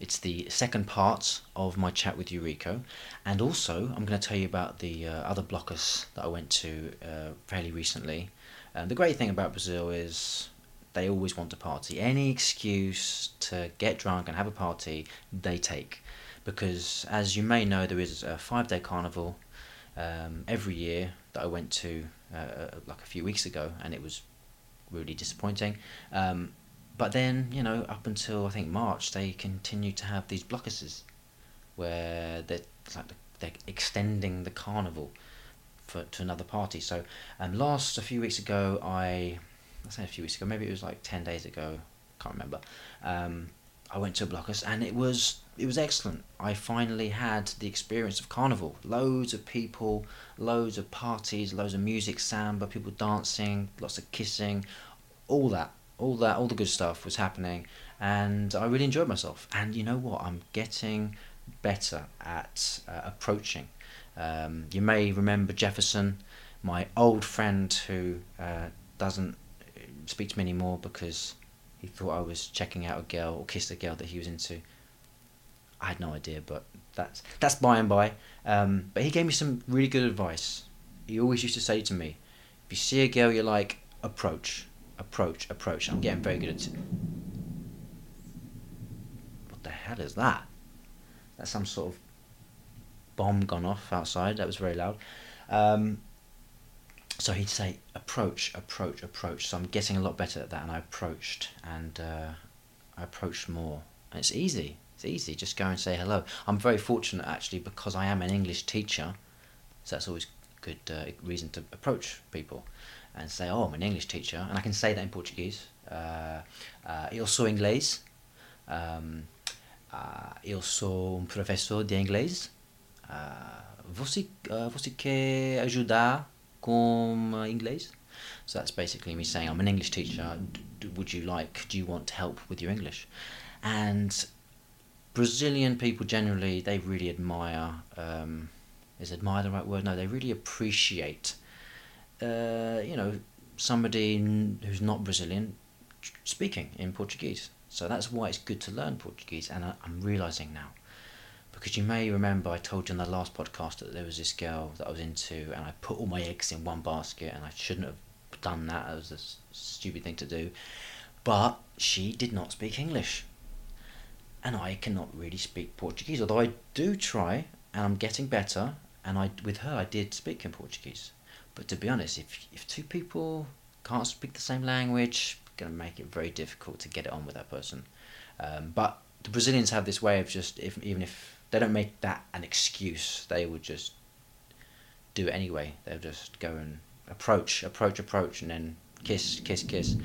It's the second part of my chat with Eureka. And also, I'm going to tell you about the uh, other blockers that I went to uh, fairly recently. And the great thing about Brazil is they always want to party. Any excuse to get drunk and have a party, they take. Because, as you may know, there is a five day carnival um, every year that I went to uh, like a few weeks ago, and it was really disappointing. Um, but then, you know, up until I think March, they continue to have these blockuses where they're, like they're extending the carnival for to another party. So, um, last a few weeks ago, I I say a few weeks ago, maybe it was like ten days ago, can't remember. Um, I went to a blockus and it was it was excellent. I finally had the experience of carnival. Loads of people, loads of parties, loads of music, samba, people dancing, lots of kissing, all that, all that, all the good stuff was happening, and I really enjoyed myself. And you know what? I'm getting better at uh, approaching. Um, you may remember Jefferson, my old friend who uh, doesn't speak to me anymore because he thought I was checking out a girl or kissed a girl that he was into. I had no idea, but that's that's by and by. Um, but he gave me some really good advice. He always used to say to me, "If you see a girl you like, approach, approach, approach." I'm getting very good at. What the hell is that? That's some sort of bomb gone off outside. That was very loud. Um, so he'd say approach approach approach so i'm getting a lot better at that and i approached and uh, i approached more and it's easy it's easy just go and say hello i'm very fortunate actually because i am an english teacher so that's always good uh, reason to approach people and say oh i'm an english teacher and i can say that in portuguese uh, uh, eu sou inglês um, uh, eu sou um professor de inglês uh, você, uh, você quer ajudar com inglês. So that's basically me saying, I'm an English teacher. D- would you like, do you want to help with your English? And Brazilian people generally, they really admire, um, is admire the right word? No, they really appreciate, uh, you know, somebody who's not Brazilian speaking in Portuguese. So that's why it's good to learn Portuguese. And I, I'm realizing now because you may remember I told you in the last podcast that there was this girl that I was into, and I put all my eggs in one basket, and I shouldn't have done that. It was a stupid thing to do, but she did not speak English, and I cannot really speak Portuguese. Although I do try, and I'm getting better, and I with her I did speak in Portuguese. But to be honest, if if two people can't speak the same language, gonna make it very difficult to get it on with that person. Um, but the Brazilians have this way of just if even if they don't make that an excuse. They would just do it anyway. They'll just go and approach, approach, approach, and then kiss, kiss, kiss.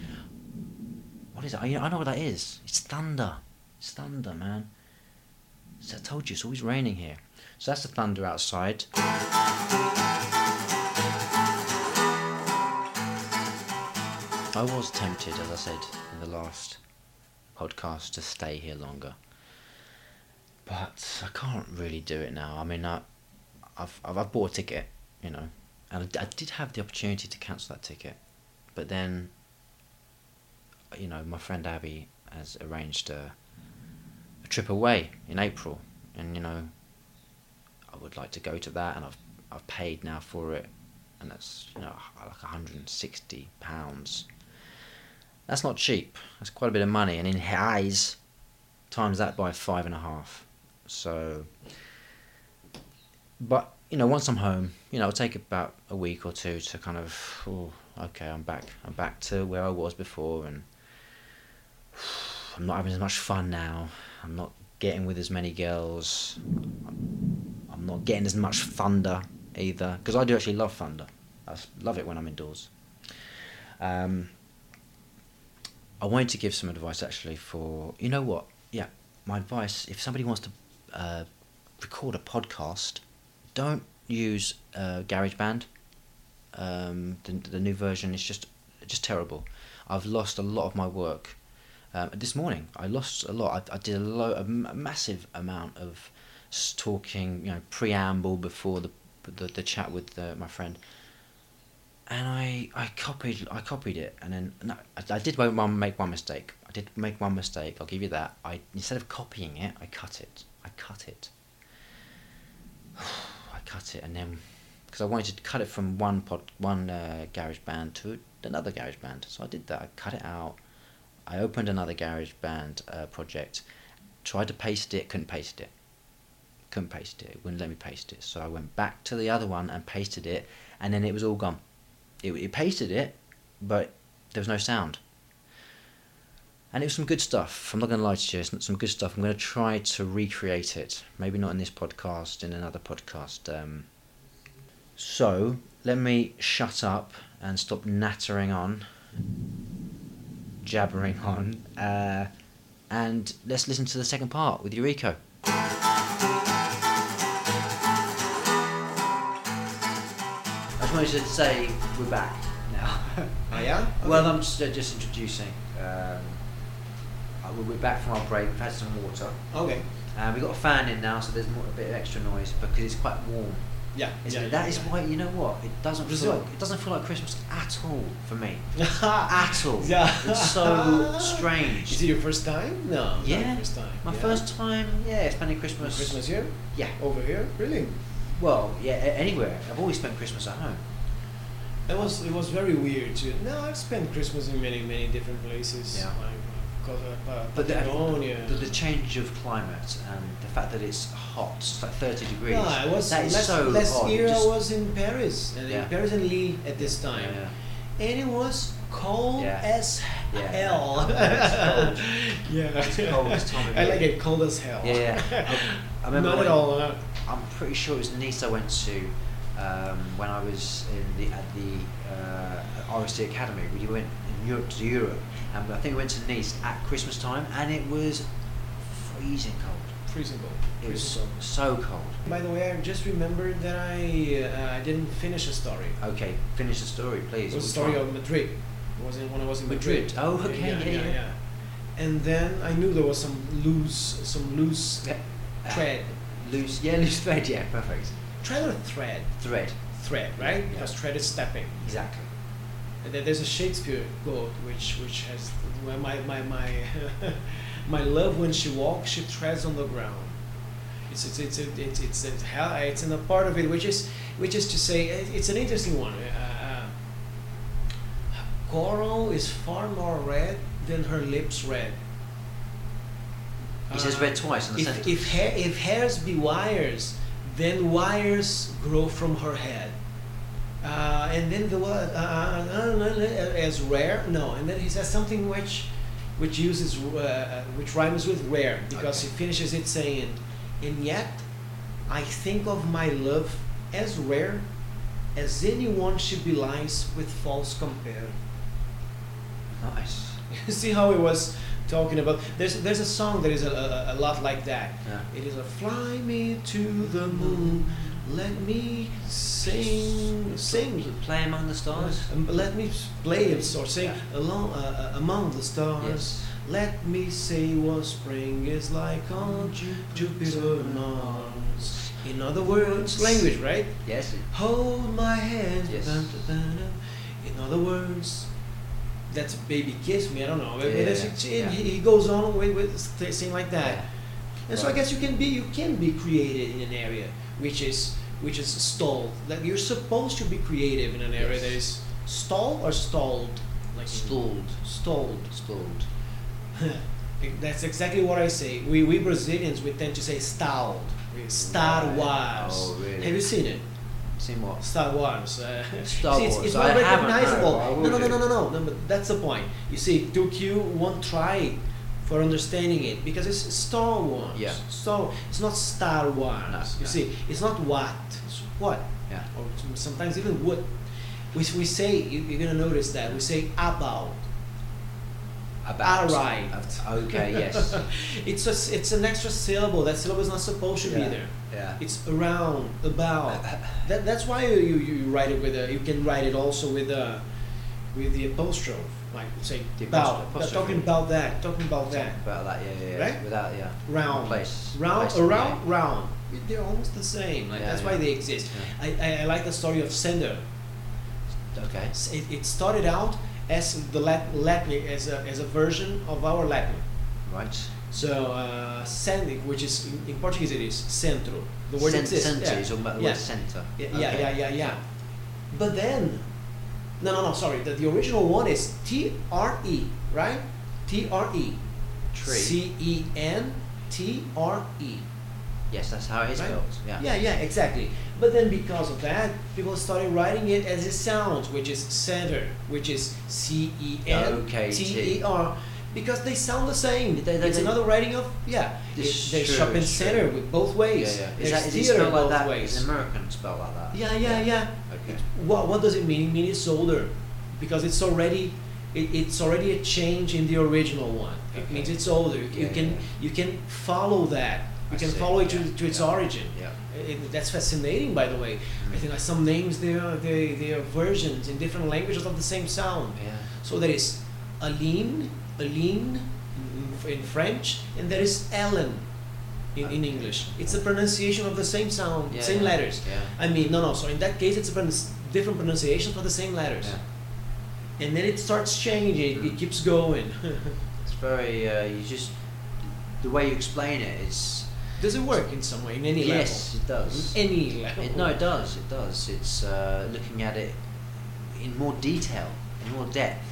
What is it? I, I know what that is. It's thunder. It's thunder, man. So I told you, it's always raining here. So that's the thunder outside. I was tempted, as I said in the last podcast, to stay here longer but I can't really do it now. I mean, I, I've, I've bought a ticket, you know, and I, I did have the opportunity to cancel that ticket, but then, you know, my friend Abby has arranged a, a trip away in April, and you know, I would like to go to that, and I've I've paid now for it, and that's you know like 160 pounds. That's not cheap. That's quite a bit of money, and in reais, times that by five and a half. So, but you know, once I'm home, you know, it'll take about a week or two to kind of, oh, okay, I'm back. I'm back to where I was before, and I'm not having as much fun now. I'm not getting with as many girls. I'm not getting as much thunder either, because I do actually love thunder. I love it when I'm indoors. Um, I wanted to give some advice actually for you know what? Yeah, my advice: if somebody wants to uh, record a podcast, don't use uh, GarageBand. Um, the the new version is just just terrible. I've lost a lot of my work. Um, this morning, I lost a lot. I, I did a, lo- a m- a massive amount of talking, you know, preamble before the the, the chat with uh, my friend, and I, I copied I copied it, and then no, I, I did one, make one mistake. I did make one mistake. I'll give you that. I instead of copying it, I cut it. I cut it. I cut it, and then because I wanted to cut it from one pod, one uh, GarageBand to another GarageBand, so I did that. I cut it out. I opened another GarageBand uh, project, tried to paste it, couldn't paste it. Couldn't paste it. It wouldn't let me paste it. So I went back to the other one and pasted it, and then it was all gone. It, it pasted it, but there was no sound. And it was some good stuff. I'm not going to lie to you, it's some good stuff. I'm going to try to recreate it. Maybe not in this podcast, in another podcast. Um, so let me shut up and stop nattering on, jabbering on, uh, and let's listen to the second part with Eureka. Just wanted to say we're back now. Oh yeah? Well, I'm just, uh, just introducing. Um, uh, we're- back from our break. We've had some water. Okay. Uh, we've got a fan in now, so there's more, a bit of extra noise because it's quite warm. Yeah. Isn't yeah, it? That yeah, is yeah. why you know what it doesn't feel like it doesn't feel like Christmas at all for me. at all. Yeah. It's so strange. Is it your first time? No. Yeah. First time. My yeah. first time, yeah, spending Christmas. Christmas here? Yeah. Over here? Really? Well, yeah, a- anywhere. I've always spent Christmas at home. It was it was very weird too. No, I've spent Christmas in many many different places. Yeah. Like, uh, But the, the, the change of climate and the fact that it's hot, it's like 30 degrees. Yeah, I was that is last, so last odd. Year just- I was in Paris and Yeah. in Paris and Lille at this time. Yeah. And it was cold Yeah. as Yeah. hell. It's cold. yeah. It's cold time of I like it cold as hell. Yeah, yeah. I remember Not when- at all. Uh, I'm pretty sure it was Nice I went to um, when I was in the at the uh, RSC Academy. We went in Europe to Europe, and I think we went to Nice at Christmas time, and it was freezing cold. freezing cold. It was Freezing cold. so cold. By the way, I just remembered that I uh, I didn't finish a story. Okay, finish the story, please. It was a story of Madrid. It was in, when I was in Madrid. Madrid. Oh, okay, yeah, yeah. And then I knew there was some loose, some loose Yeah. thread, Loose, yeah, loose thread. Yeah, perfect. thread or thread, Thread. thread, right? Yeah. Because thread is stepping. Exactly. And then there's a Shakespeare quote which which has my my my my love when she walks, she treads on the ground. It's it's it's it's it's it's, it's, how- it's in a part of it which is which is to say it's an interesting one. Uh, uh, coral is far more red than her lips red. He says Uh, red twice in the if, sentence. if, hair, if hairs be wires, then wires grow from her head. Uh, and then the word uh, uh, uh, as rare, no. And then he says something which, which uses, uh, which rhymes with rare because Okay. he finishes it saying, and yet, I think of my love as rare as anyone she belies with false compare. Nice. You see how it was talking about there's there's a song that is a, a, a lot like that Yeah. it is a fly me to the moon let me sing sing Play among the stars. Um, let me play it or sing Yeah. along uh, uh, among the stars Yes. let me say what spring is like on Jupiter Mars in other words language right Yes. Hold my hand. Yes. In other words, that's a baby kiss me. I don't know. Yeah, yeah. He he goes on with, with th- saying like that. And so I guess you can be you can be creative in an area which is which is stalled. Like you're supposed to be creative in an area Yes. that is stalled or stalled. Like Stalled. Stalled. Stalled. That's exactly what I say. We we Brazilians we tend to say stalled. Star Wars. Oh, really? Have you seen it? Seen what? Star Wars. Uh, Star see, it's, Wars. it's not recognizable. No, no, no, no, no, no, no. But that's the point. You see, took you one try for understanding it because it's Star Wars. Yeah. Star. It's not Star Wars. No, you no. see, it's not what. It's what. Yeah. Or sometimes even what. We, we say you, you're gonna notice that we say about. About. Arrived. Okay. Yes. it's a, it's an extra syllable. That syllable is not supposed to Yeah. be there. Yeah. It's around, about. Uh, uh, that, that's why you, you, you write it with a. You can write it also with a, with the apostrophe. Like say The about. apostrophe- talking about that. Talking about that. About that. Yeah. Yeah. yeah. Right? Without. Yeah. Round. Place. Round, place around, round. They're almost the same. Like Yeah, that's yeah. why they exist. I, I, I like the story of Sender. Okay. It, it started out as the Lat- Latin as a, as a version of our Latin. Right. So uh, which is in, in Portuguese, it is centro. The word Cent- exists. Centre. yeah. You're talking about the yeah. word centre. Yeah, Okay. yeah, yeah, yeah, yeah. But then, no, no, no. Sorry, the, the original one is T R E, right? T R E. Tree. C E N T R E. Yes, that's how it is Right? spelled. Yeah. Yeah, yeah, exactly. But then because of that, people started writing it as it sounds, which is center, which is C E N Okay, T E R, because they sound the same. They- they- it's they- another writing of yeah. It, there's is shopping true, center with both ways. yeah. yeah. Is that is it theater spelled like that? ways. Is American spelled like that? Yeah, yeah, yeah. Okay. What what does it mean? It means it's older, because it's already it, it's already a change in the original one. Okay. It means it's older. You, you can yeah. you can follow that. You I can see. follow it Yeah, to, to its yeah. origin. Yeah. It, that's fascinating, by the way. I Mm. think like some names they are they, they are versions in different languages of the same sound. Yeah. So there is Aline, Aline in, French, and there is Ellen in, in English. It's a pronunciation of the same sound, Yeah, same yeah. letters. Yeah. I mean, no, no. So in that case, it's a pronunci- different pronunciation for the same letters, Yeah. and then it starts changing. It, it keeps going. It's very. Uh, you just the way you explain it is. Does it work in some way in any yes, it does. In any level. It, no, it does. It does. It's uh, looking at it in more detail, in more depth.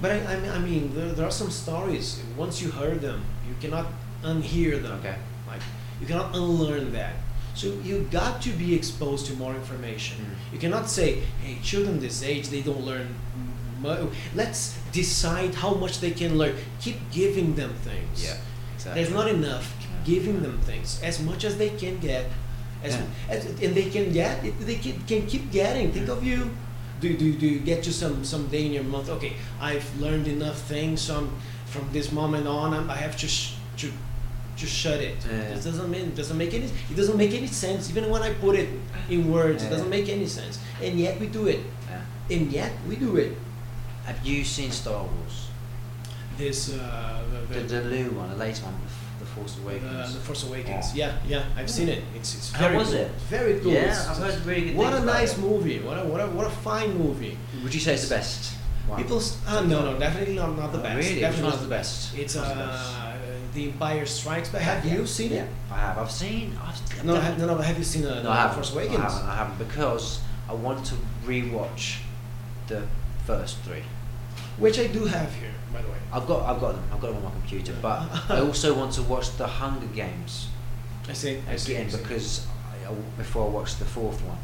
But I, I mean, I mean there, there are some stories. Once you heard them, you cannot unhear them. Okay. Like you cannot unlearn that. So you got to be exposed to more information. Mm. You cannot say, "Hey, children this age they don't learn." Let's decide how much they can learn. Keep giving them things. Yeah, Exactly. There's not enough. Keep giving them things as much as they can get, as, Yeah. as and they can get. They can, can keep getting. Think of you. Do, do, do you get to some some day in your month? Okay, I've learned enough things. So I'm, from this moment on, I'm, I have to sh- to to shut it. Yeah. This doesn't mean it doesn't make any it doesn't make any sense. Even when I put it in words, it doesn't make any sense. And yet we do it. Yeah. And yet we do it. Have you seen Star Wars? This uh, the, The, the, the new one, the latest one, The Force the, Awakens. the Force Awakens. Yeah. Yeah, yeah, I've seen it. It's, it's very How very was cool. it? Very cool. Yeah, It's- I've heard really good What a nice it. movie. What a what a what a fine movie. Would you say it's the best? one? People, s- uh, no, no, definitely not, not the Oh, best. really? Definitely one's not the the best? best. It's Which the uh, The Empire Strikes Back. Have you seen yeah, it? I have. I've seen. I've, No, I've have, no, no. Have you seen uh, No, The I haven't. Force I Awakens? haven't. I haven't because I want to rewatch the first three. Which I do have here, by the way. I've got. I've got them. I've got them on my computer. But I also want to watch the Hunger Games I see. I see. again I see. because I, I- before I watch the fourth one.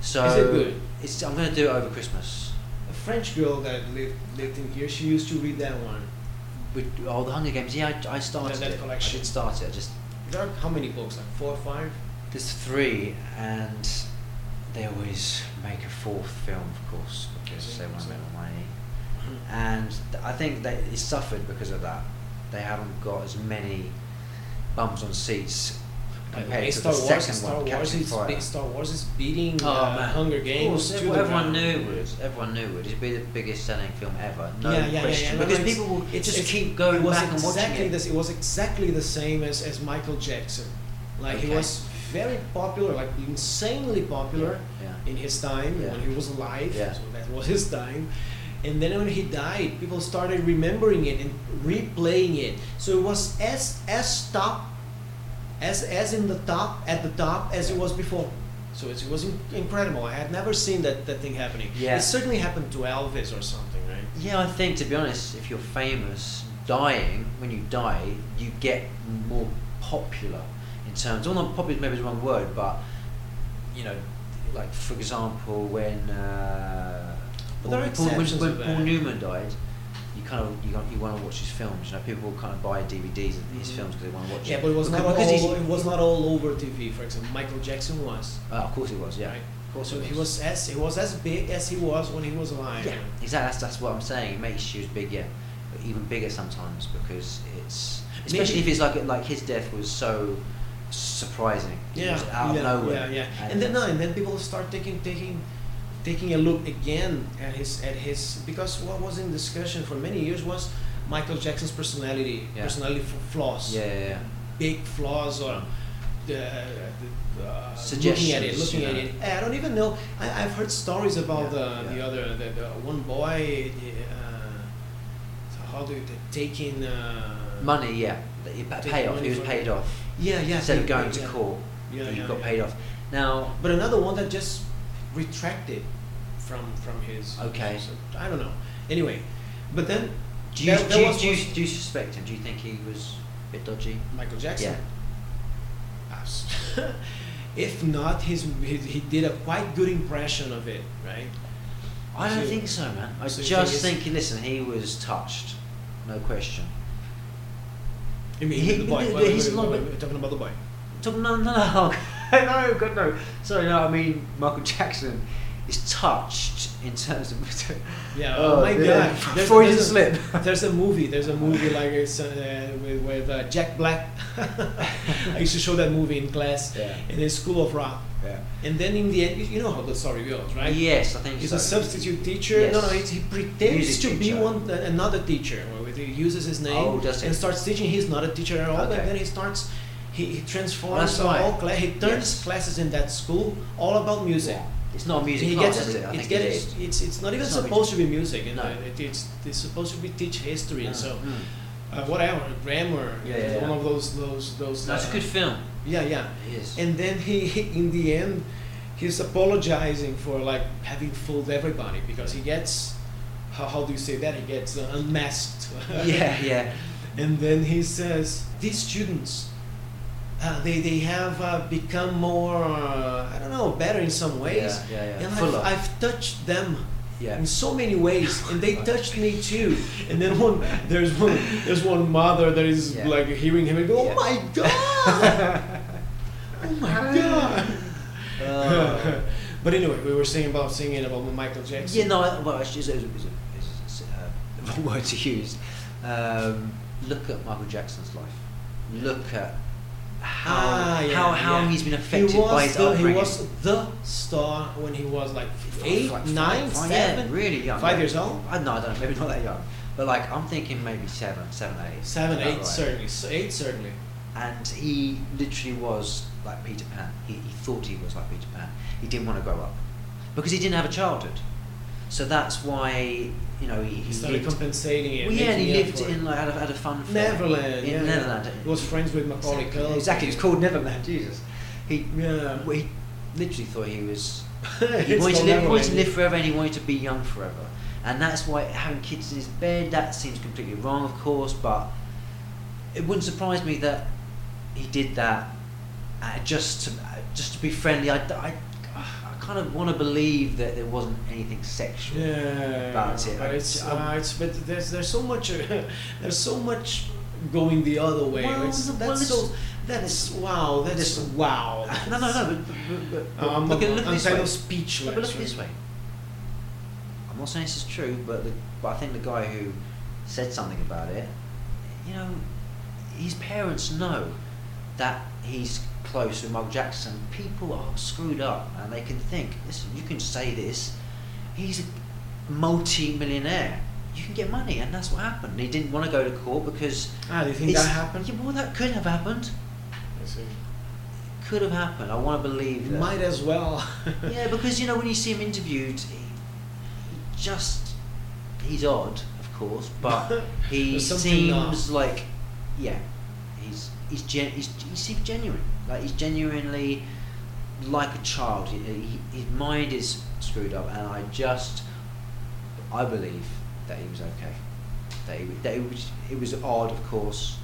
So Is it good? It's. I'm going to do it over Christmas. a French girl that lived lived in here, she used to read that one. With oh, the Hunger Games. Yeah, I, I started that it. collection. I did start it. I just There are how many books? Like four or five? There's three, and they always make a fourth film, of course, because they want to make more money. And th- I think they it suffered because of that. They haven't got as many bumps on seats compared to Star the Wars, second Star one, Wars Captain is Fire. be- Star Wars is beating Oh, uh, man. Hunger Games course, to everyone, the everyone ground. knew it would. Everyone knew it would. It'd be the biggest selling film ever. No yeah, yeah, question. yeah, Because people will it's- just it's- keep going it back and watching exactly it. The, it was exactly the same as, as Michael Jackson. Like he was very popular, like insanely popular in his time when he was alive. Yeah. So that was his time. And then when he died, people started remembering it and replaying it. So it was as as top, as as in the top at the top as it was before. So it, it was in- incredible. I had never seen that, that thing happening. Yeah. It certainly happened to Elvis or something, right? Yeah, I think to be honest, if you're famous, dying when you die, you get more popular in terms. Well, not popular maybe is the wrong word, but you know, like for example, when uh, But there are Paul, when, when Paul. Newman died, you kind of you, got- you want to watch his films. You know, people kind of buy DVDs of his Mhm. films because they want to watch Yeah, it. but it was because, not because all. It was not all over TV. For example, Michael Jackson was. Uh, of course, he was. Yeah, Right. of course, So he was as he was as big as he was when he was alive. Yeah, exactly. That's, that's what I'm saying. It makes you as big, yeah. even bigger sometimes because it's especially if it's like like his death was so surprising. Yeah, out yeah, of nowhere. yeah, yeah. And, then no, and then people start taking taking taking a look again at his at his because what was in discussion for many years was Michael Jackson's personality, Yeah. personality f- flaws, yeah, yeah, yeah. big flaws or the, the uh, looking at it, looking you at it. I don't even know. I, I've heard stories about Yeah, the yeah. the other the, the one boy. Uh, how do you taking uh, Money, yeah. That He pa- paid off. He was paid off Yeah, yeah. instead of going yeah. to court. Yeah, he yeah, got yeah. paid off. Now, But another one that just retracted from from his. Okay. so, I don't know. Anyway, but then do you, There- do, there you, was do, you, do you suspect him? Do you think he was a bit dodgy? Michael Jackson. Yeah. Ah, Us. if not, his, he he did a quite good impression of it, right? I don't So- think so, man. I so just think think, listen, he was touched, no question. I mean, He- the boy. Wait, he's wait, wait, wait, talking about the boy. Talk- No, no, no, no, God, no. Sorry, no. I mean, Michael Jackson is touched in terms of. Yeah. Oh, my yeah. God. There's- Freudian there's a- slip. There's a movie. There's a movie like it's uh, with, with uh, Jack Black. I used to show that movie in class Yeah. in the School of Rock. Yeah. And then in the end, you- know how the story goes, right? Yes, I think He's so. a substitute teacher. Yes. No, no, he pretends Music to be teacher. one another teacher. He uses his name Oh, and starts teaching. He's not a teacher at all. Okay. And then he starts. He, he transforms all cla- He turns Yes. classes in that school all about music. It's not music he gets it? It's, get it it's it's not even It's not supposed to be music. You know, No. it, it's it's supposed to be teach history and Mm, so mm. uh, whatever grammar. Yeah, yeah, one yeah. of those those those. No, it's a uh, good film. Yeah, yeah. It is. And then he, he- in the end, he's apologizing for like having fooled everybody because he gets, how, how do you say that? He gets uh, unmasked. yeah, yeah. And then he says, these students, uh, they, they have uh, become more, uh, I don't know, better in some ways. Yeah, yeah, yeah. And I've, I've touched them in so many ways, and they touched me too. And then one, there's one, there's one mother that is like hearing him and go. "Oh my god! oh my god!" Uh, but anyway, we were saying about singing about Michael Jackson. yeah, no, well, it's just, it was, a, it's a, the wrong word to use. Um, look at Michael Jackson's life. Look at how Ah, yeah, how, how yeah. he's been He affected was by his the, he was the star when he was like eight, Like nine, five- seven, yeah, really young. five years old. I no, I don't know, maybe not that young, but like I'm thinking maybe seven, seven, eight, seven, eight, right. certainly. Eight, certainly. And he literally was like Peter Pan. He, he thought he was like Peter Pan. He didn't want to grow up because he didn't have a childhood. So that's why you know he, He started lived. compensating it. Well, yeah, and he lived in like had a, had a fun. Neverland. In yeah, Netherlands. Yeah. He was friends with Macaulay Exactly, Culkin. exactly. It's called Neverland. Jesus. He Yeah. well, he literally thought he was he wanted to live, wanted to live forever and he wanted to be young forever. And that's why having kids in his bed, that seems completely wrong, of course, but it wouldn't surprise me that he did that uh, just to uh, just to be friendly. I, I kind of want to believe that there wasn't anything sexual. Yeah, That's it. But it's, I'm- uh, it's but there's there's so much there's so much going the other way. Well, it's, well, that's it's- so that's wow. That's wow. No, no, no. But, but, but, I'm, look at look I'm this kind way. of speechless. But look at this way. I'm not saying this is true, but the, but I think the guy who said something about it, you know, his parents know that he's close with Michael Jackson. People are screwed up, and they can think, listen, you can say this. He's a multi-millionaire. You can get money, and that's what happened. He didn't want to go to court because. Ah, do you think that happened? Yeah, well, that could have happened. I see. Could have happened. I want to believe that. Might as well. yeah, because you know when you see him interviewed, he, he just he's odd, of course, but he seems off. like yeah, he's he's gen- he's he seems genuine, like he's genuinely like a child. He, he, his mind is screwed up, and I just I believe that he was okay. That, he, that it was it was odd, of course,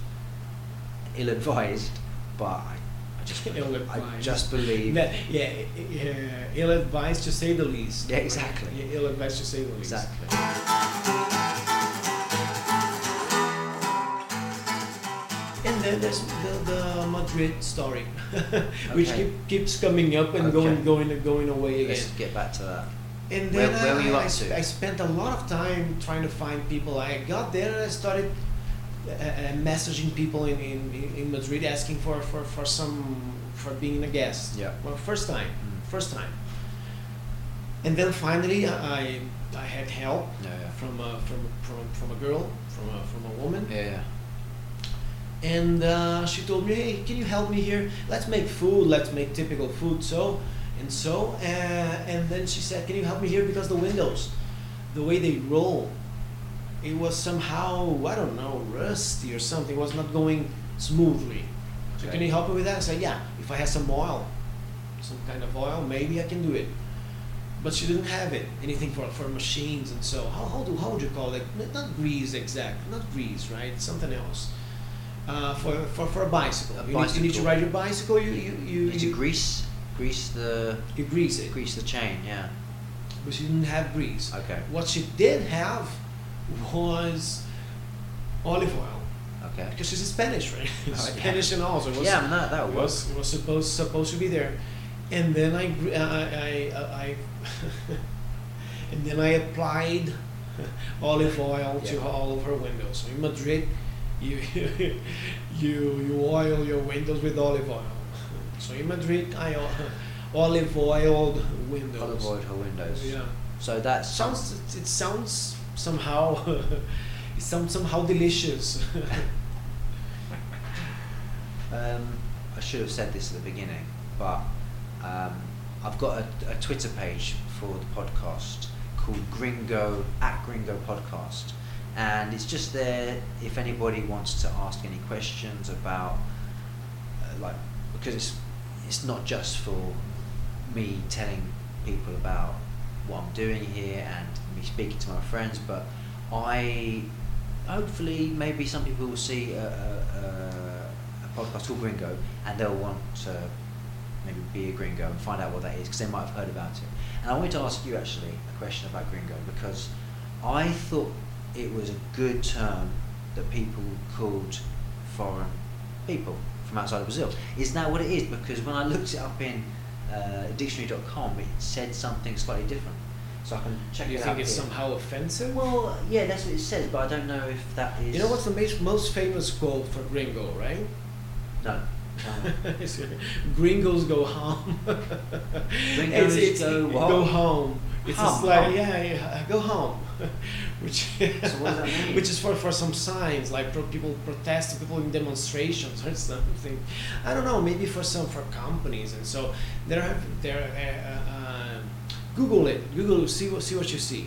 ill advised, but I, I just I just believe That- yeah, yeah, uh, ill advised to say the least. Yeah, exactly. Yeah, ill advised to say the least. exactly. Then there's the, the Madrid story, which Okay. keep, keeps coming up and Okay. going, going, going away again. Let's get back to that. And Where- then where you I, I sp- to? I spent a lot of time trying to find people. I got there and I started uh, uh, messaging people in, in, in Madrid asking for, for, for some for being a guest. Yeah. Well, first time, Mm. first time. And then finally, I I had help Yeah, yeah. from a, from from from a girl, from a from a woman, Yeah, yeah. And uh, she told me, "Hey, can you help me here? Let's make food. Let's make typical food." So and so, uh, and then she said, "Can you help me here because the windows, the way they roll, it was somehow I don't know rusty or something. It was not going smoothly. So Okay. can you help me with that?" I said, "Yeah. If I have some oil, some kind of oil, maybe I can do it." But she didn't have it. Anything for, for machines and so how, how do how would you call it? Not grease exact, not grease, right? Something else. Uh, for, for, for a bicycle. A you, Need, you need to ride your bicycle. You you you, You need to grease, grease the, you grease it, grease the chain. Yeah. but she didn't have grease. Okay. What she did have was olive oil Okay. because she's Spanish, right? Oh, yeah. Spanish and all. So was, Yeah, no, that was. was was supposed supposed to be there, and then I I I, I, I and then I applied olive oil to all of her windows. So in Madrid, you you you oil your windows with olive oil. So in Madrid, I olive oiled windows. Olive oiled her windows. Yeah, So that's sounds it sounds somehow it sounds somehow delicious. Um, I should have said this at the beginning, but um, I've got a, a Twitter page for the podcast called Gringo at Gringo Podcast, and it's just there if anybody wants to ask any questions about, uh, like, because it's it's not just for me telling people about what I'm doing here and me speaking to my friends, but I hopefully maybe some people will see a, a, a, podcast called Gringo and they'll want to maybe be a Gringo and find out what that is because they might have heard about it. And I wanted to ask you actually a question about Gringo because I thought it was a good term that people called foreign people from outside of Brazil. Is that what it is? Because when I looked it up in uh, dictionary.com, it said something slightly different. So I can check it out. Do you think it's here. somehow offensive? Well, yeah, that's what it says, but I don't know if that is. You know what's the most, most famous quote for Gringo, right? No. no. Gringos go home. Gringos It's- it's- go? Go home. It's just Home, like home. yeah, yeah, go home. which what does that mean? which is for, for some signs like pro- people protesting, people in demonstrations or something. I don't know. Maybe for some for companies and so there have there. Uh, uh, Google it. Google see what see what you see.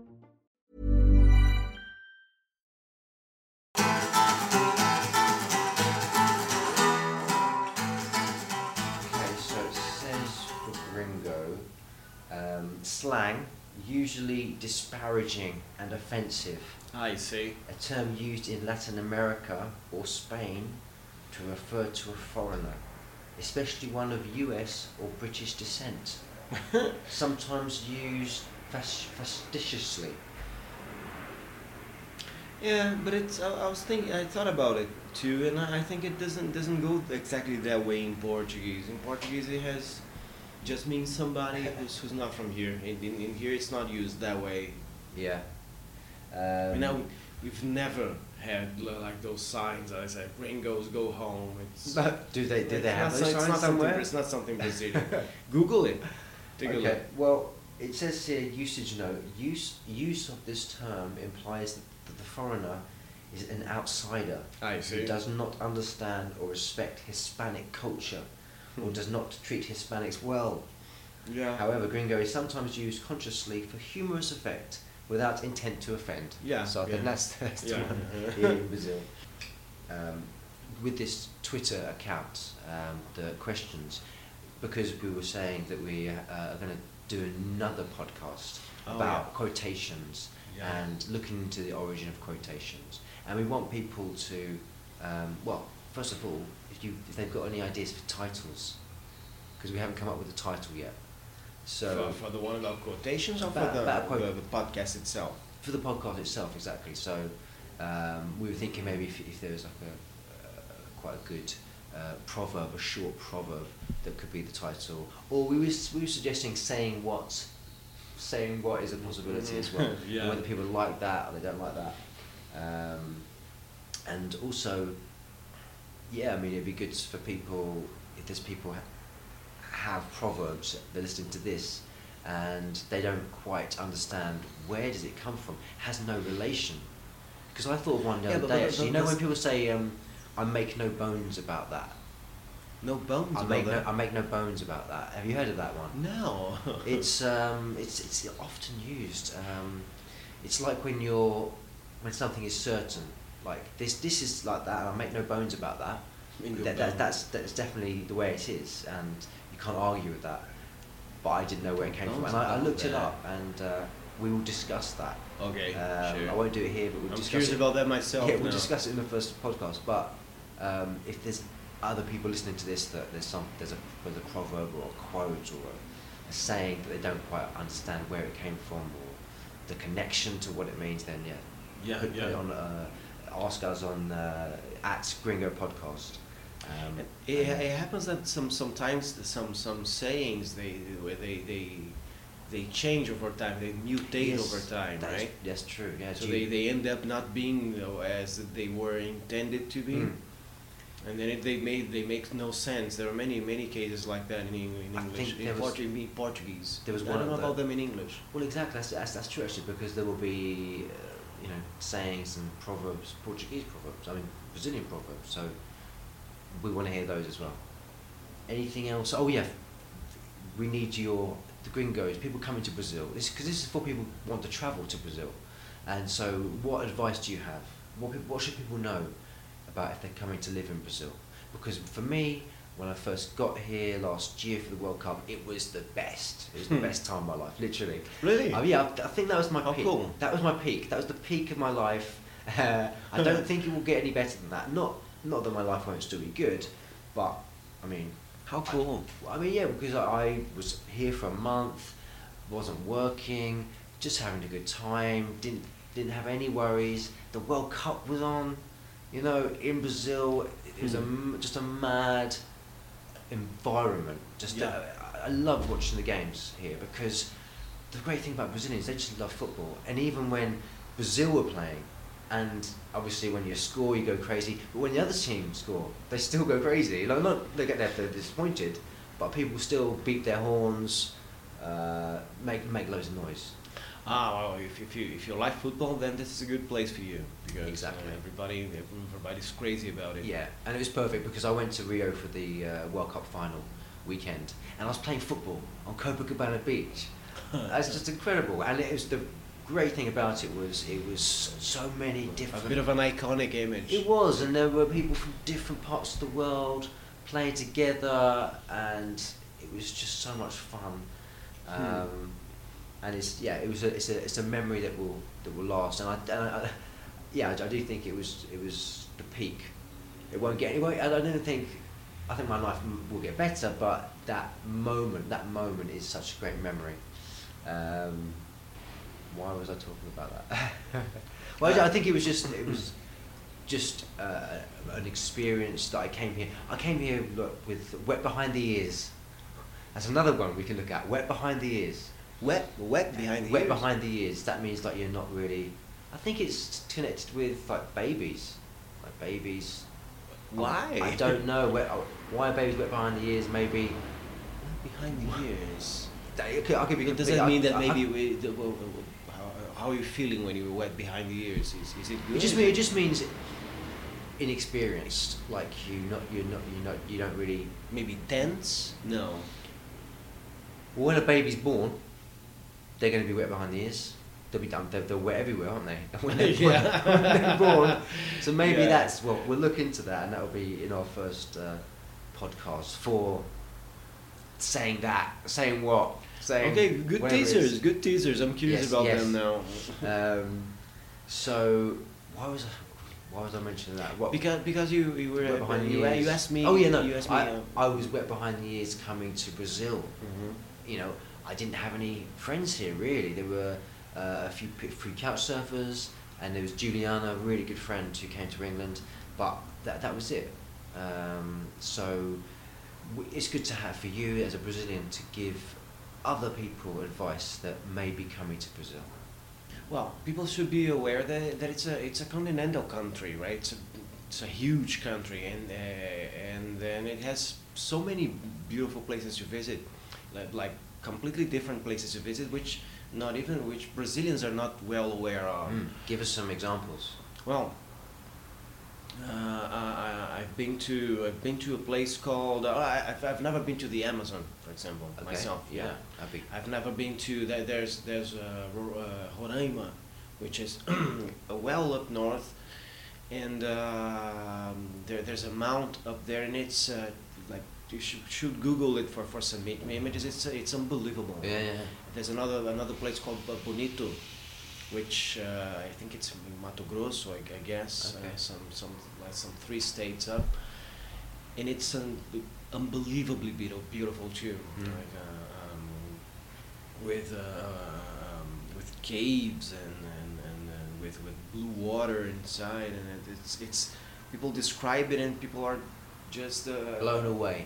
Um, slang, usually disparaging and offensive. I see. A term used in Latin America or Spain to refer to a foreigner, especially one of US or British descent. Sometimes used fas- fastidiously. Yeah, but it's. I, I was thinking. I thought about it too, and I, I think it doesn't doesn't go exactly that way in Portuguese. In Portuguese, it has just means somebody who's, who's not from here. In, in, in here, it's not used that way. Yeah. Um, now we've never had like those signs. I said, "Gringos go home." It's but do they do it's they have those it's signs not something. somewhere? It's not something Brazilian. Google it. Take a okay. look. Well, it says here usage note. Use use of this term implies that the foreigner is an outsider I who see. does not understand or respect Hispanic culture or does not treat Hispanics well. Yeah. However, gringo is sometimes used consciously for humorous effect without intent to offend. Yeah, So I think yeah. that's, that's the Yeah. one here in Brazil. Um, with this Twitter account, um, the questions, because we were saying that we uh, are going to do another podcast Oh, about yeah. quotations Yeah. and looking into the origin of quotations. And we want people to, um, well, first of all, if, you, if they've got any ideas for titles, because we haven't come up with a title yet. So for, for the one about quotations or About- for the, quote- the, the podcast itself? for the podcast itself, exactly. So um, we were thinking maybe if, if there was like a, uh, quite a good uh, proverb, a short proverb that could be the title, or we were we were suggesting saying what, saying what is a possibility as well. Yeah. Whether people like that or they don't like that, um, and also, yeah, I mean it'd be good for people if there's people ha- have proverbs they're listening to this and they don't quite understand where does it come from has no relation because I thought of one the Yeah, other day actually you know when people say um, I make no bones about that No bones I about make no, that. I make no bones about that have you heard of that one no. it's um, it's it's often used. Um, it's like when you're when something is certain, like this this is like that. And I make no bones about that. That, that that's that's definitely the way it is, and you can't argue with that. But I didn't know where it came from, and I, I looked it up, and uh, we will discuss that. Okay, Um, sure. I won't do it here, but we'll I'm discuss curious it. about that myself. Yeah, we'll now. discuss it in the first podcast. But um, if there's other people listening to this, that there's some there's a there's a proverb or a quote or a, a saying that they don't quite understand where it came from or the connection to what it means, then yeah, Yeah, put, put yeah. it on. Uh, ask us on uh, at Gringo Podcast. Um, It, it happens that some sometimes some some sayings they they they they change over time. They mutate Yes, over time, that's, right? That's true. Yeah. So they, they end up not being you know, as they were intended to be, Mm. and then it, they made they make no sense. There are many many cases like that in, in English. In there was- Portu- in Portuguese. there was I one don't know about them in English. Well, exactly. That's, that's, that's true actually, because there will be, uh, you know, sayings and proverbs, Portuguese proverbs. I mean, Brazilian proverbs. So we want to hear those as well. Anything else? Oh yeah, we need your the gringos, people coming to Brazil. This because this is for people who want to travel to Brazil. And so, what advice do you have? What what should people know about if they're coming to live in Brazil? Because for me, when I first got here last year for the World Cup, it was the best. It was the Hmm. best time of my life, literally. Really? Oh yeah, I I think that was my How peak. cool. That was my peak. That was the peak of my life. Uh, I don't think it will get any better than that. Not not that my life won't still be good, but I mean, How cool. I mean, yeah, because I, I was here for a month, wasn't working, just having a good time, didn't didn't have any worries. The World Cup was on, you know, in Brazil. It was a m just a mad environment. Just Yeah. uh, I love watching the games here because the great thing about Brazilians they just love football, and even when Brazil were playing. And obviously, when you score, you go crazy. But when the other team score, they still go crazy. Like, not they get there they're disappointed, but people still beat their horns, uh, make make loads of noise. Ah, well, if, if you if you like football, then this is a good place for you because Exactly. uh, everybody everybody's crazy about it. Yeah, and it was perfect because I went to Rio for the uh, World Cup final weekend, and I was playing football on Copacabana Beach. That's just incredible, and it was the great thing about it was it was so many different. A bit of an iconic image. It was, and there were people from different parts of the world playing together, and it was just so much fun. Um, And it's yeah, it was a it's a it's a memory that will that will last, and I, and I yeah, I, I do think it was it was the peak. It won't get won't, I don't think I think my life m- will get better, but that moment that moment is such a great memory. Um, why was I talking about that? well, I think it was just it was just uh, an experience that I came here. I came here look, with wet behind the ears. That's another one we can look at. Wet behind the ears. Wet, wet behind the wet ears. behind the ears. That means like you're not really. I think it's connected with like babies, like babies. Why? I don't know where, oh, why are babies wet behind the ears. Maybe behind the ears. Okay, I'll give. Does that I- mean that I- I- maybe we, the, well, how, how are you feeling when you were wet behind the ears? Is, is it good? It just it just means inexperienced. Like you not you're not you not you don't really. maybe tense? No. Well, when a baby's born, they're going to be wet behind the ears. They'll be done. They're, they're wet everywhere, aren't they? when, they're, Yeah. when born. So maybe Yeah. that's well. We'll look into that, and that will be in our first uh, podcast for saying that, saying what, saying. Okay, good whatever it is. teasers. Good teasers. I'm curious Yes, about yes. them now. Um, so why was I, why was I mentioning that? What, Because because you you were wet behind the you, ears. you asked me. Oh yeah, no. You asked me. I, uh, I was wet behind the ears coming to Brazil. mhm. You know, I didn't have any friends here really. There were uh, a few free couch surfers, and there was Juliana, a really good friend who came to England. But that that was it. Um, so it's good to have for you as a Brazilian to give other people advice that may be coming to Brazil. Well, people should be aware that, that it's a it's a continental country, right? It's a, it's a huge country, and uh, and then it has so many beautiful places to visit, like, like completely different places to visit, which not even which Brazilians are not well aware of. Mm. Give us some examples. Well, uh, I, I've been to I've been to a place called uh, I, I've, I've never been to the Amazon, for example, Okay. myself. Yeah, that'd I've never been to there, there's there's uh, uh, Roraima, which is well up north, and um, there there's a mount up there, and it's uh, like you should, should Google it for, for some images. It's it's unbelievable. yeah, yeah. There's another another place called uh, Bonito, which uh, I think it's in Mato Grosso, I, I guess, Okay. uh, some some like some three states up, and it's un- unbelievably beautiful, beautiful too. Mhm. Like, uh, um, with uh, um, with caves and and, and uh, with with blue water inside, and it, it's it's people describe it, and people are just uh, Blown away.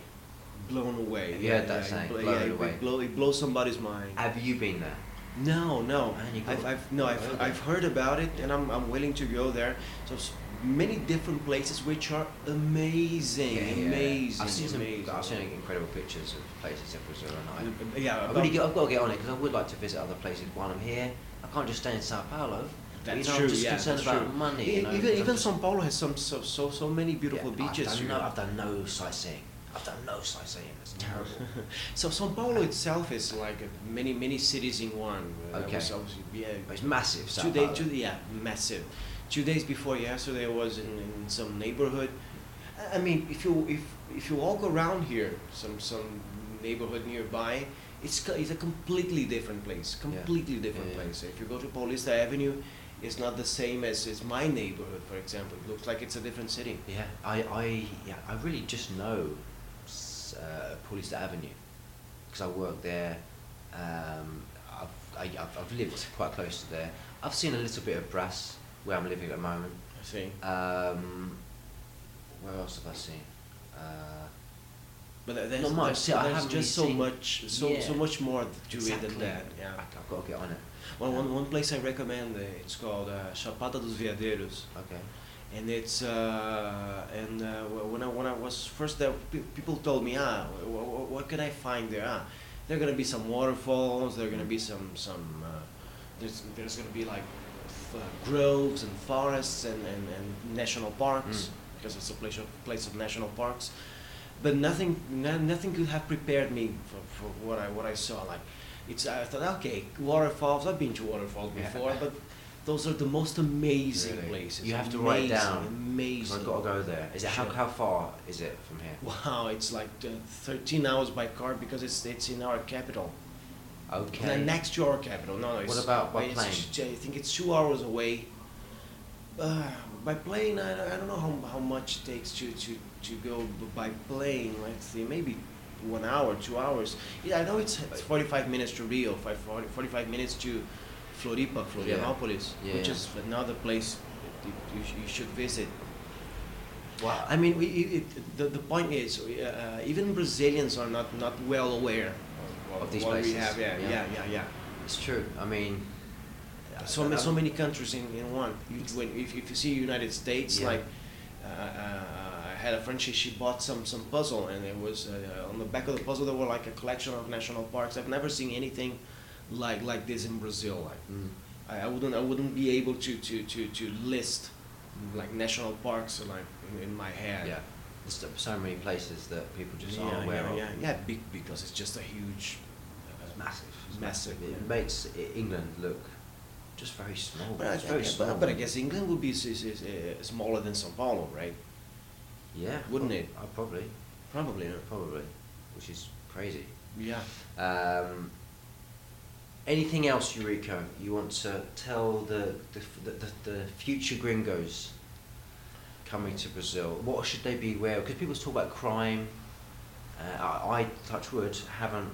Blown away. Have you heard that it saying, blo- blown yeah, away? It, blow, it blows somebody's mind. Have you been there? No, no. I've, I've no, I've, there. I've heard about it, and I'm, I'm willing to go there. So many different places which are amazing, amazing, I've seen some. amazing. I've seen incredible pictures of places in Brazil, and I. Uh, uh, yeah, I really get, I've got to get on it because I would like to visit other places while I'm here. I can't just stay in Sao Paulo. That's you know, true. I'm just yeah, concerned about true. money. You know, even even São Paulo has some so so, so many beautiful yeah, beaches. I've done, no, know. I've done no sightseeing. I've done no sightseeing. It's terrible. So São Paulo itself is like many many cities in one. Uh, Okay. was- was- yeah, it's massive. Two days, two, yeah, massive. Two days before yesterday, I was in, in some neighborhood. I- mean, if you if if you walk around here, some some neighborhood nearby, it's it's a completely different place. Completely different Yeah, yeah. place. If you go to Paulista Avenue, it's not the same as, as my neighborhood, for example. It looks like it's a different city. Yeah, I, I, yeah, I really just know uh, Paulista Avenue because I work there. Um, I've, I, I've, I've lived quite close to there. I've seen a little bit of Brás where I'm living at the moment. I see. Um, where else have I seen? Uh, But there's, Not much. See, I there's just really so much, so so much more to it than that. Yeah. I, I've got to get on it. Well, one, one place I recommend, uh, it's called uh, Chapada dos Veadeiros. Okay. And it's uh, and uh, when I when I was first there, pe- people told me, ah, wh- wh- what can I find there? Ah, there are gonna be some waterfalls. There are gonna be some some. Uh, there's there's gonna be like f- uh, groves and forests and, and, and national parks Mm. because it's a place of place of national parks. But nothing no, nothing could have prepared me for, for what I what I saw. Like it's I thought okay waterfalls. I've been to waterfalls Yeah. before, but those are the most amazing Really? places. You have to write it Amazing, Amazing. I've got to go there. Is it how, Sure. how far is it from here? Wow, it's like uh, 13 hours by car because it's it's in our capital. Okay. Ne- Next to our capital. No, no. It's, about by plane? j- I think it's two hours away. Uh, by plane, I, I don't know how, how much it takes to, to, to go by plane. Let's see, maybe one hour, two hours. Yeah, I know it's, it's 45 minutes to Rio, five- 40 45 minutes to Floripa, Florianopolis, Yeah, which yeah. is another place you, you, should visit. Wow. I mean, we, it, it, the, the point is, uh, even Brazilians are not, not well aware of, Of these what places, we have. Yeah, yeah. yeah, yeah, yeah. It's true. I mean, So, ma- so many countries in, in one. You, when, if, if you see United States, Yeah. like uh, uh, I had a friend. She, she bought some some puzzle, and it was uh, on the back of the puzzle there were like a collection of national parks. I've never seen anything like like this in Brazil. Like Mm. I, I wouldn't I wouldn't be able to to to, to list like national parks like in, in my head. Yeah. There's so- many places that people just aren't aware yeah, of. yeah, yeah. Be, because it's just a huge. uh, It's massive. Massive, It yeah. makes England look just very small. But I, very yeah, small. but, but I guess England would be uh, smaller than Sao Paulo, right? Yeah. wouldn't prob- it? Uh, probably. Probably. No? Probably. Which is crazy. Yeah. Um, anything else, Eureka, you want to tell the, the, the, the, future gringos coming to Brazil? What should they be aware of? Because people talk about crime. Uh, I, I, touch wood, haven't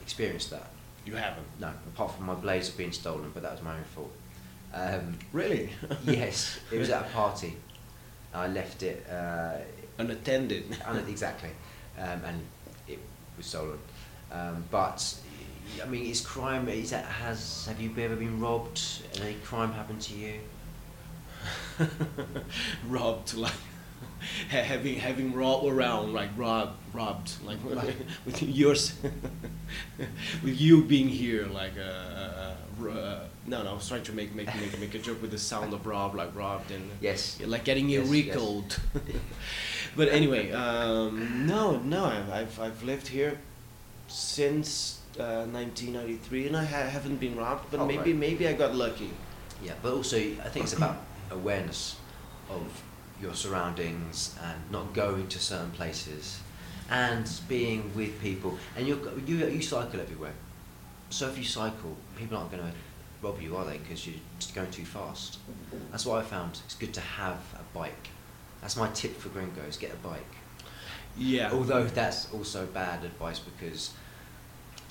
experienced that. You haven't. No, apart from my blazer being stolen, but that was my own fault. Um, Really? yes, it was at a party. I left it uh, Unattended. un- exactly, um, and it was stolen. Um, but I mean, is crime? Is that has? Have you ever been robbed? Has any crime happened to you? robbed like having having robbed around like robbed robbed like with yours with you being here like uh, uh, uh, uh, no no I was trying to make make make make a joke with the sound of rob like robbed and Yes. Like getting Yes, yes. recalled but anyway um, no no I've, I've I've lived here since uh, 1993 and I ha- haven't been robbed but Oh, maybe right. maybe I got lucky Yeah, but also I think it's about awareness of your surroundings and not going to certain places and being with people. And you you you cycle everywhere, so if you cycle, people aren't going to rob you, are they? Because you're just going too fast. That's what I found. It's good to have a bike. That's my tip for gringos: get a bike. yeah Although that's also bad advice because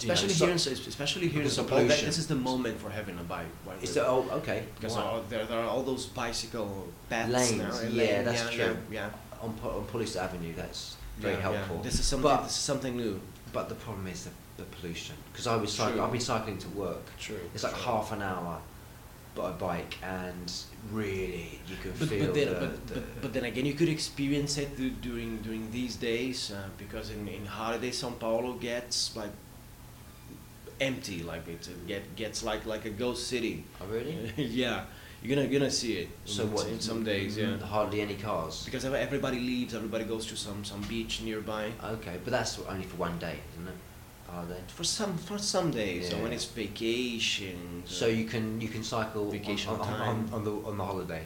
especially you know, here, so- in, especially here in because Sao Paulo, this is the moment for having a bike. right? it's the, oh okay because wow. all- there, there are all those bicycle paths Lanes, now. and yeah, lane- that's yeah, true. Yeah, on on Paulista Avenue. That's very yeah, yeah. helpful. This is something. But- this is something new. But the problem is the, the pollution. Because I was cycling, I've been cycling to work. True. It's like true. half an hour by bike, and really you can But, feel but then, the, but, the- but, but then again, you could experience it du- during during these days uh, because in, in holiday São Paulo gets like empty, like it get gets like like a ghost city. oh really? yeah, you're gonna you're gonna see it. So in, what? in some days? Yeah, Hardly any cars. because everybody leaves, everybody goes to some some beach nearby. Okay, but that's only for one day, isn't it? Holiday. For some for some days, so when Yeah. it's vacation. So you can you can cycle Vacation on, on, time. on, on the on the holiday.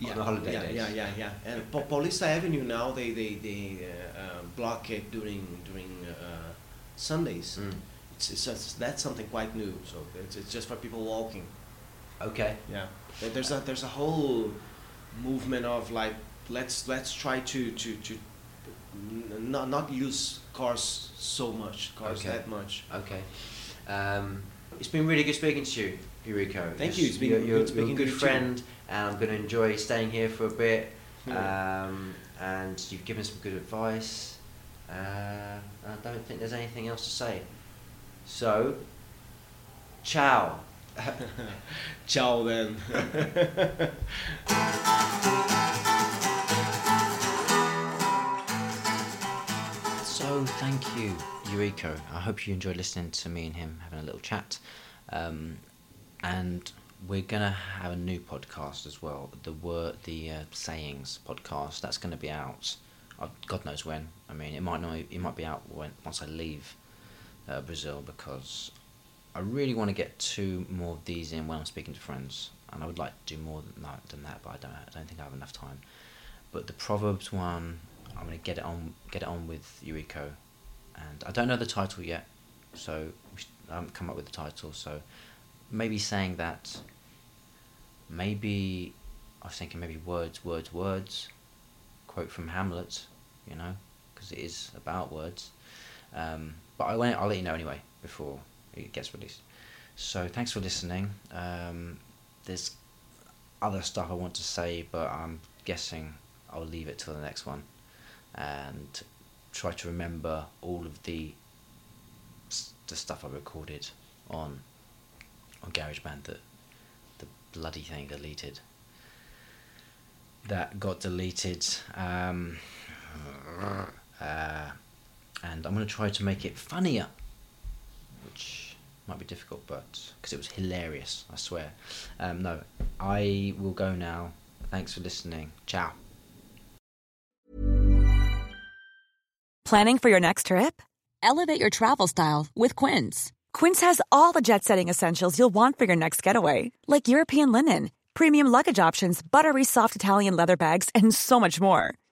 yeah, on the holiday yeah, days. yeah, yeah, yeah. And Pa- Paulista Avenue now they they they uh, uh, block it during during uh, Sundays. Mm. It's, it's just, that's something quite new. So it's, it's just for people walking. Okay. Yeah, there's a there's a whole movement of like let's let's try to to to not not use cars so much cars Okay. that much. Okay. Um, it's been really good speaking to you, Eureka. Thank you, it's been you're, good you're, you're a good too. friend, and I'm going to enjoy staying here for a bit. Yeah. Um, and you've given some good advice. Uh, I don't think there's anything else to say. So, ciao. Ciao then. So thank you, Eureka. I hope you enjoyed listening to me and him having a little chat. Um, and we're gonna have a new podcast as well. The word, the uh, sayings podcast. That's gonna be out. Uh, God knows when. I mean, it might not. It might be out when once I leave uh, Brazil because I really want to get two more of these in when I'm speaking to friends, and I would like to do more than that, than that but I don't. I don't think I have enough time. But the proverbs one, I'm gonna get it on. Get it on with Eureka, and I don't know the title yet, so I haven't come up with the title. So maybe saying that. Maybe I was thinking maybe words, words, words. Quote from Hamlet, you know, because it is about words. Um, but I won't, I'll let you know anyway before it gets released. So thanks for listening. Um, there's other stuff I want to say, but I'm guessing I'll leave it till the next one, and try to remember all of the the stuff I recorded on on GarageBand that the bloody thing deleted. that got deleted. Um, uh, and I'm going to try to make it funnier, which might be difficult, but because it was hilarious, I swear. Um, no, I will go now. Thanks for listening. Ciao. Planning for your next trip? Elevate your travel style with Quince. Quince has all the jet setting essentials you'll want for your next getaway, like European linen, premium luggage options, buttery soft Italian leather bags, and so much more.